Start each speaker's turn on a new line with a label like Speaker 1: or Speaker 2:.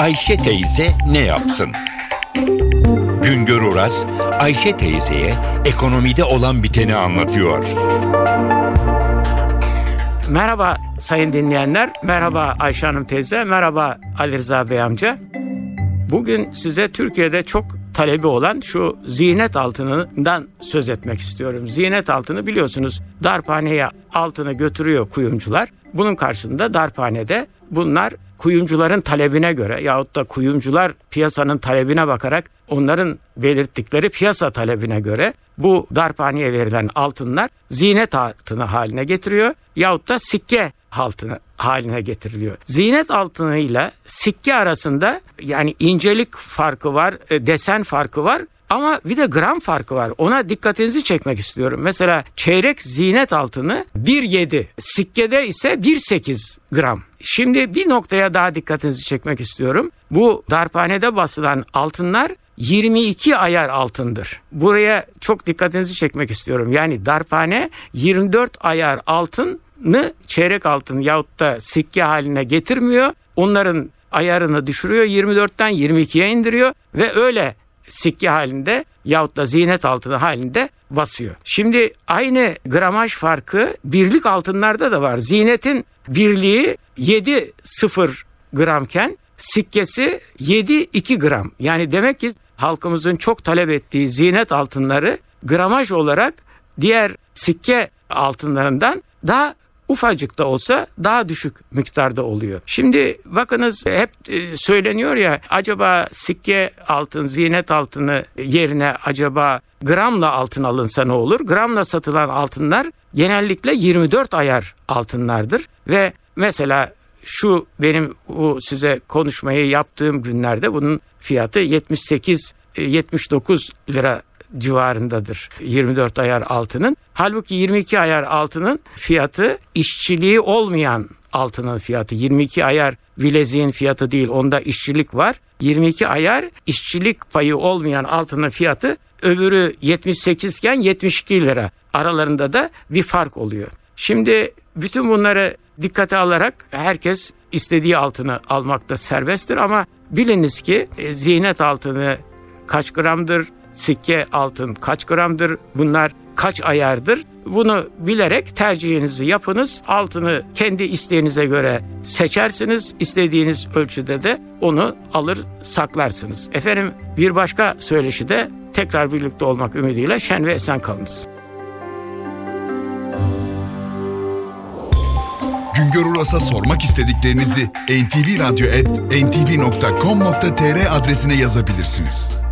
Speaker 1: Ayşe teyze ne yapsın? Güngör Oras, Ayşe teyzeye ekonomide olan biteni anlatıyor.
Speaker 2: Merhaba sayın dinleyenler, merhaba Ayşe Hanım teyze, merhaba Ali Rıza Bey amca. Bugün size Türkiye'de çok talebi olan şu ziynet altınından söz etmek istiyorum. Ziynet altını biliyorsunuz darphaneye altını götürüyor kuyumcular. Bunun karşılığında darphanede bunlar kuyumcuların talebine göre yahut da kuyumcular piyasanın talebine bakarak onların belirttikleri piyasa talebine göre bu darphaneye verilen altınlar zinet altını haline getiriyor yahut da sikke altını haline getiriliyor. Zinet altınıyla sikke arasında yani incelik farkı var, e, desen farkı var ama bir de gram farkı var. Ona dikkatinizi çekmek istiyorum. Mesela çeyrek zinet altını 1.7, sikkede ise 1.8 gram. Şimdi bir noktaya daha dikkatinizi çekmek istiyorum. Bu darphanede basılan altınlar 22 ayar altındır. Buraya çok dikkatinizi çekmek istiyorum. Yani darphane 24 ayar altını çeyrek altın yahut da sikke haline getirmiyor. Onların ayarını düşürüyor 24'ten 22'ye indiriyor ve öyle sikke halinde yahut da zinet altını halinde basıyor. Şimdi aynı gramaj farkı birlik altınlarda da var. Zinetin birliği 7.0 gramken sikkesi 7.2 gram. Yani demek ki halkımızın çok talep ettiği zinet altınları gramaj olarak diğer sikke altınlarından daha ufacık da olsa daha düşük miktarda oluyor. Şimdi bakınız hep e, söyleniyor ya acaba sikke altın, zinet altını yerine acaba gramla altın alınsa ne olur? Gramla satılan altınlar genellikle 24 ayar altınlardır ve mesela şu benim bu size konuşmayı yaptığım günlerde bunun fiyatı 78 79 lira civarındadır 24 ayar altının. Halbuki 22 ayar altının fiyatı işçiliği olmayan altının fiyatı. 22 ayar bileziğin fiyatı değil onda işçilik var. 22 ayar işçilik payı olmayan altının fiyatı öbürü 78 iken 72 lira. Aralarında da bir fark oluyor. Şimdi bütün bunları dikkate alarak herkes istediği altını almakta serbesttir ama biliniz ki e, ziynet altını kaç gramdır, sikke altın kaç gramdır, bunlar kaç ayardır. Bunu bilerek tercihinizi yapınız. Altını kendi isteğinize göre seçersiniz. İstediğiniz ölçüde de onu alır saklarsınız. Efendim bir başka söyleşi de tekrar birlikte olmak ümidiyle şen ve esen kalınız.
Speaker 3: Güngör Uras'a sormak istediklerinizi ntvradio.com.tr adresine yazabilirsiniz.